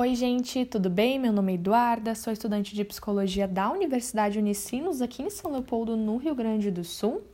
Oi, gente, tudo bem? Meu nome é Eduarda, sou estudante de psicologia da Universidade Unicinos, aqui em São Leopoldo, no Rio Grande do Sul.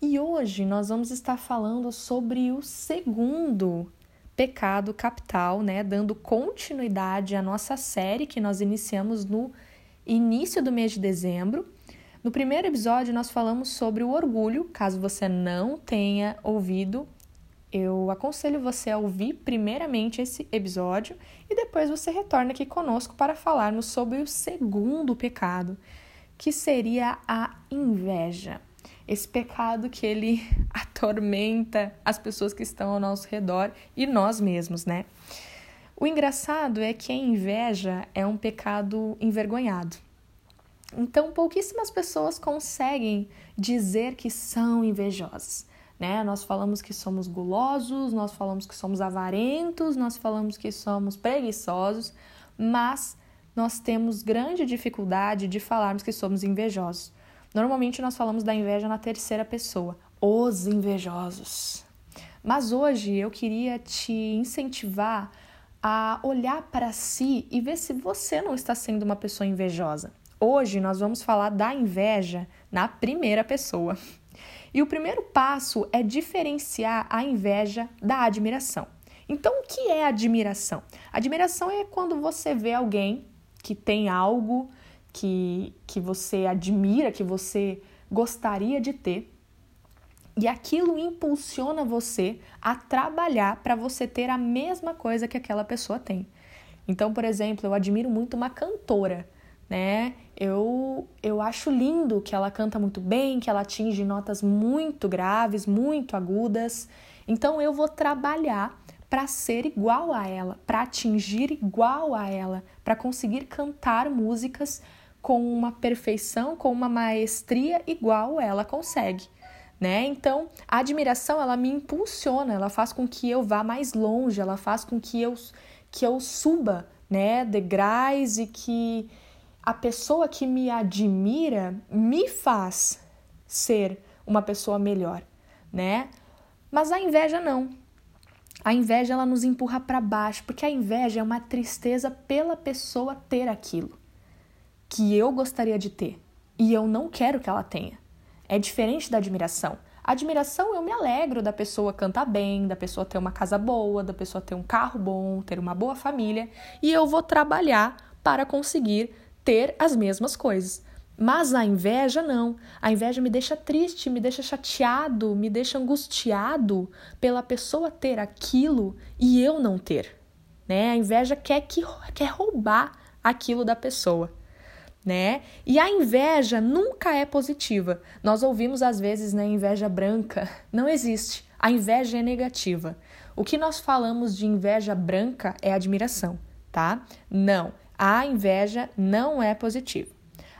E hoje nós vamos estar falando sobre o segundo pecado capital, né? Dando continuidade à nossa série que nós iniciamos no início do mês de dezembro. No primeiro episódio, nós falamos sobre o orgulho. Caso você não tenha ouvido, eu aconselho você a ouvir primeiramente esse episódio e depois você retorna aqui conosco para falarmos sobre o segundo pecado, que seria a inveja. Esse pecado que ele atormenta as pessoas que estão ao nosso redor e nós mesmos, né? O engraçado é que a inveja é um pecado envergonhado. Então, pouquíssimas pessoas conseguem dizer que são invejosas né? Nós falamos que somos gulosos, nós falamos que somos avarentos, nós falamos que somos preguiçosos, mas nós temos grande dificuldade de falarmos que somos invejosos. Normalmente nós falamos da inveja na terceira pessoa, os invejosos. Mas hoje eu queria te incentivar a olhar para si e ver se você não está sendo uma pessoa invejosa. Hoje nós vamos falar da inveja na primeira pessoa. E o primeiro passo é diferenciar a inveja da admiração. Então, o que é admiração? Admiração é quando você vê alguém que tem algo que, que você admira, que você gostaria de ter, e aquilo impulsiona você a trabalhar para você ter a mesma coisa que aquela pessoa tem. Então, por exemplo, eu admiro muito uma cantora né? Eu, eu acho lindo que ela canta muito bem, que ela atinge notas muito graves, muito agudas. Então eu vou trabalhar para ser igual a ela, para atingir igual a ela, para conseguir cantar músicas com uma perfeição, com uma maestria igual ela consegue. Né? Então, a admiração ela me impulsiona, ela faz com que eu vá mais longe, ela faz com que eu que eu suba, né, degraus e que a pessoa que me admira me faz ser uma pessoa melhor, né? Mas a inveja não. A inveja ela nos empurra para baixo, porque a inveja é uma tristeza pela pessoa ter aquilo que eu gostaria de ter e eu não quero que ela tenha. É diferente da admiração. A admiração eu me alegro da pessoa cantar bem, da pessoa ter uma casa boa, da pessoa ter um carro bom, ter uma boa família, e eu vou trabalhar para conseguir ter as mesmas coisas. Mas a inveja não. A inveja me deixa triste, me deixa chateado, me deixa angustiado pela pessoa ter aquilo e eu não ter. Né? A inveja quer que quer roubar aquilo da pessoa. Né? E a inveja nunca é positiva. Nós ouvimos às vezes, né, inveja branca. Não existe. A inveja é negativa. O que nós falamos de inveja branca é admiração, tá? Não. A inveja não é positiva.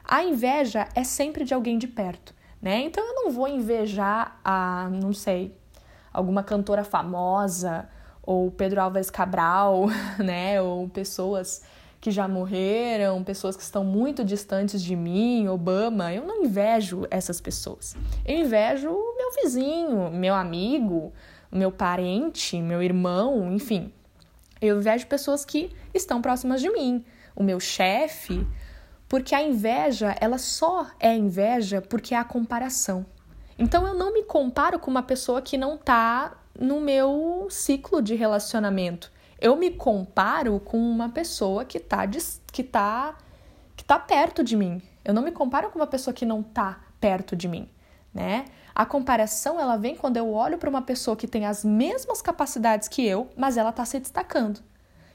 A inveja é sempre de alguém de perto, né? Então eu não vou invejar a, não sei, alguma cantora famosa ou Pedro Álvares Cabral, né? Ou pessoas que já morreram, pessoas que estão muito distantes de mim, Obama. Eu não invejo essas pessoas. Eu invejo o meu vizinho, meu amigo, meu parente, meu irmão, enfim. Eu invejo pessoas que estão próximas de mim o meu chefe, porque a inveja, ela só é inveja porque é a comparação. Então eu não me comparo com uma pessoa que não está no meu ciclo de relacionamento. Eu me comparo com uma pessoa que está que tá, que tá perto de mim. Eu não me comparo com uma pessoa que não está perto de mim, né? A comparação ela vem quando eu olho para uma pessoa que tem as mesmas capacidades que eu, mas ela está se destacando.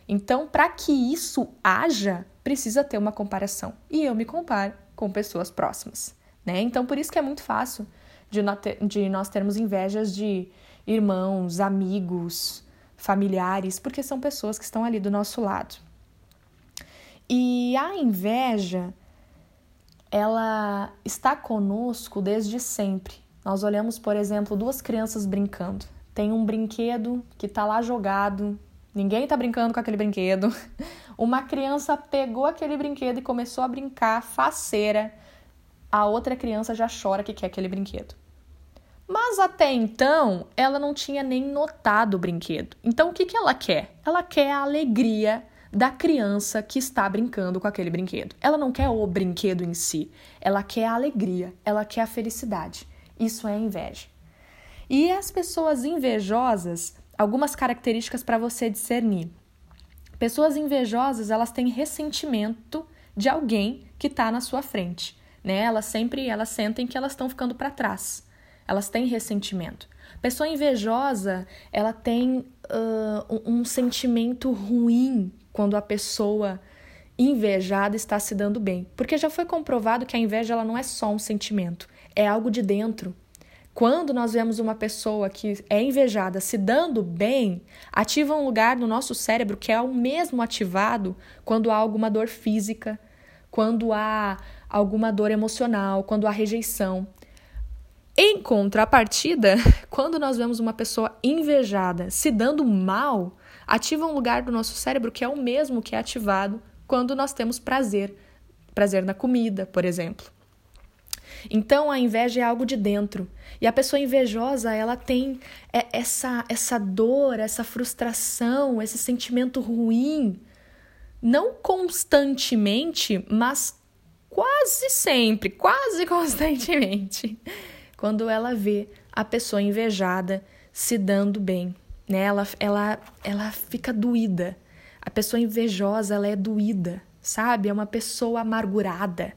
Então, para que isso haja, precisa ter uma comparação. E eu me comparo com pessoas próximas. Né? Então, por isso que é muito fácil de, de nós termos invejas de irmãos, amigos, familiares, porque são pessoas que estão ali do nosso lado. E a inveja, ela está conosco desde sempre. Nós olhamos, por exemplo, duas crianças brincando. Tem um brinquedo que está lá jogado, Ninguém tá brincando com aquele brinquedo. Uma criança pegou aquele brinquedo e começou a brincar faceira. A outra criança já chora que quer aquele brinquedo. Mas até então, ela não tinha nem notado o brinquedo. Então, o que, que ela quer? Ela quer a alegria da criança que está brincando com aquele brinquedo. Ela não quer o brinquedo em si, ela quer a alegria, ela quer a felicidade. Isso é inveja. E as pessoas invejosas, algumas características para você discernir. Pessoas invejosas, elas têm ressentimento de alguém que está na sua frente, né? Elas sempre, elas sentem que elas estão ficando para trás. Elas têm ressentimento. Pessoa invejosa, ela tem uh, um, sentimento ruim quando a pessoa invejada está se dando bem, porque já foi comprovado que a inveja ela não é só um sentimento, é algo de dentro. Quando nós vemos uma pessoa que é invejada se dando bem, ativa um lugar no nosso cérebro que é o mesmo ativado quando há alguma dor física, quando há alguma dor emocional, quando há rejeição. Em contrapartida, quando nós vemos uma pessoa invejada se dando mal, ativa um lugar do nosso cérebro que é o mesmo que é ativado quando nós temos prazer, prazer na comida, por exemplo. Então a inveja é algo de dentro. E a pessoa invejosa, ela tem é, essa essa dor, essa frustração, esse sentimento ruim, não constantemente, mas quase sempre, quase constantemente, quando ela vê a pessoa invejada se dando bem, né? Ela ela ela fica doída. A pessoa invejosa, ela é doída, sabe? É uma pessoa amargurada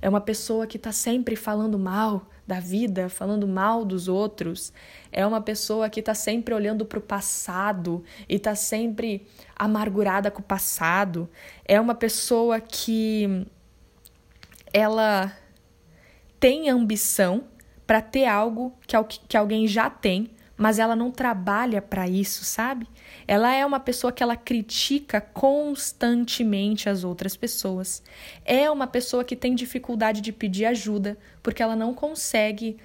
é uma pessoa que está sempre falando mal da vida, falando mal dos outros. É uma pessoa que está sempre olhando para o passado e está sempre amargurada com o passado. É uma pessoa que ela tem ambição para ter algo que, que alguém já tem, mas ela não trabalha para isso, sabe? Ela é uma pessoa que ela critica constantemente as outras pessoas. É uma pessoa que tem dificuldade de pedir ajuda porque ela não consegue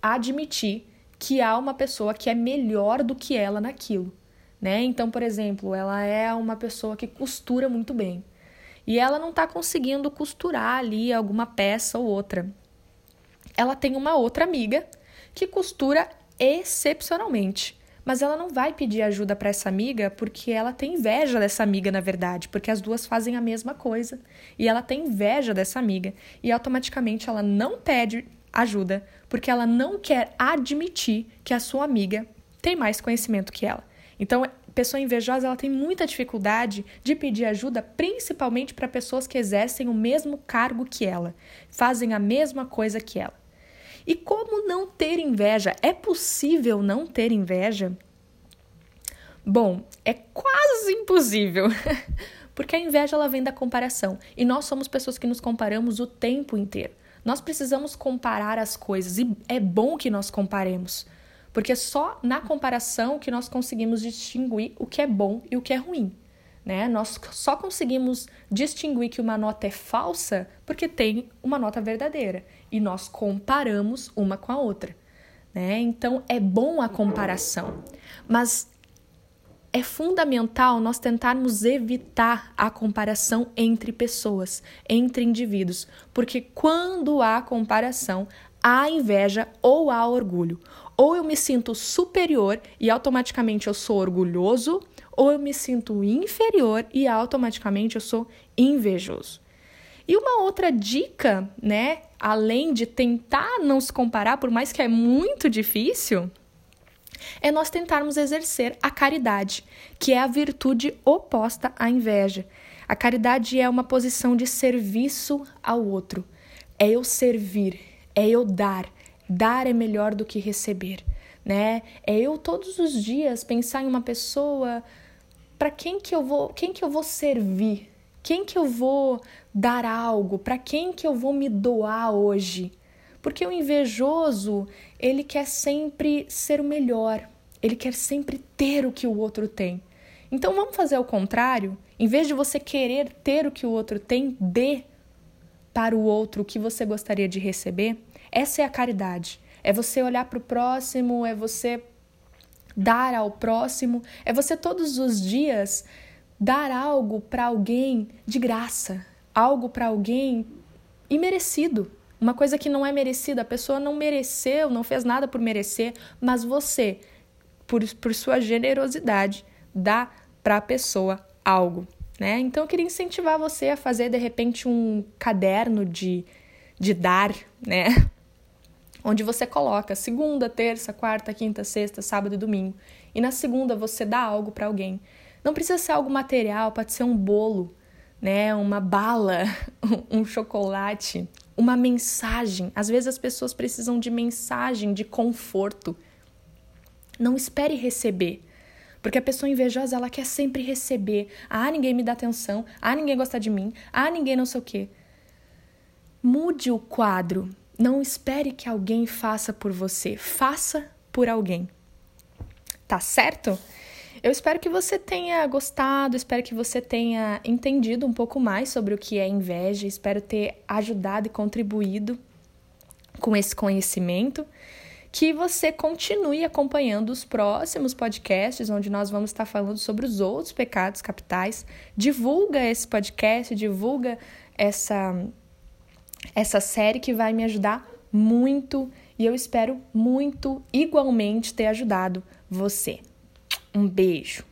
admitir que há uma pessoa que é melhor do que ela naquilo. Né? Então, por exemplo, ela é uma pessoa que costura muito bem e ela não está conseguindo costurar ali alguma peça ou outra. Ela tem uma outra amiga que costura excepcionalmente. Mas ela não vai pedir ajuda para essa amiga porque ela tem inveja dessa amiga, na verdade, porque as duas fazem a mesma coisa. E ela tem inveja dessa amiga. E automaticamente ela não pede ajuda porque ela não quer admitir que a sua amiga tem mais conhecimento que ela. Então, pessoa invejosa ela tem muita dificuldade de pedir ajuda, principalmente para pessoas que exercem o mesmo cargo que ela, fazem a mesma coisa que ela. E como não ter inveja? É possível não ter inveja? Bom, é quase impossível. Porque a inveja ela vem da comparação. E nós somos pessoas que nos comparamos o tempo inteiro. Nós precisamos comparar as coisas e é bom que nós comparemos. Porque só na comparação que nós conseguimos distinguir o que é bom e o que é ruim. Né? Nós só conseguimos distinguir que uma nota é falsa porque tem uma nota verdadeira e nós comparamos uma com a outra. Né? Então é bom a comparação, mas é fundamental nós tentarmos evitar a comparação entre pessoas, entre indivíduos, porque quando há comparação, há inveja ou há orgulho. Ou eu me sinto superior e automaticamente eu sou orgulhoso, ou eu me sinto inferior e automaticamente eu sou invejoso. E uma outra dica, né, além de tentar não se comparar, por mais que é muito difícil, é nós tentarmos exercer a caridade, que é a virtude oposta à inveja. A caridade é uma posição de serviço ao outro. É eu servir, é eu dar. Dar é melhor do que receber, né? É eu todos os dias pensar em uma pessoa para quem que eu vou, quem que eu vou servir? Quem que eu vou dar algo? Para quem que eu vou me doar hoje? Porque o invejoso, ele quer sempre ser o melhor. Ele quer sempre ter o que o outro tem. Então vamos fazer o contrário? Em vez de você querer ter o que o outro tem, dê para o outro o que você gostaria de receber. Essa é a caridade. É você olhar para o próximo, é você dar ao próximo, é você todos os dias dar algo para alguém de graça, algo para alguém imerecido. Uma coisa que não é merecida, a pessoa não mereceu, não fez nada por merecer, mas você, por, por sua generosidade, dá para a pessoa algo, né? Então eu queria incentivar você a fazer de repente um caderno de, de dar, né? Onde você coloca segunda, terça, quarta, quinta, sexta, sábado e domingo. E na segunda você dá algo para alguém. Não precisa ser algo material, pode ser um bolo, né? Uma bala, um chocolate, uma mensagem. Às vezes as pessoas precisam de mensagem, de conforto. Não espere receber. Porque a pessoa invejosa, ela quer sempre receber. Ah, ninguém me dá atenção. Ah, ninguém gosta de mim. Ah, ninguém não sei o quê. Mude o quadro. Não espere que alguém faça por você. Faça por alguém. Tá certo? Eu espero que você tenha gostado, espero que você tenha entendido um pouco mais sobre o que é inveja, espero ter ajudado e contribuído com esse conhecimento que você continue acompanhando os próximos podcasts, onde nós vamos estar falando sobre os outros pecados capitais. Divulga esse podcast, divulga essa, essa série que vai me ajudar muito e eu espero muito, igualmente, ter ajudado você. Um beijo!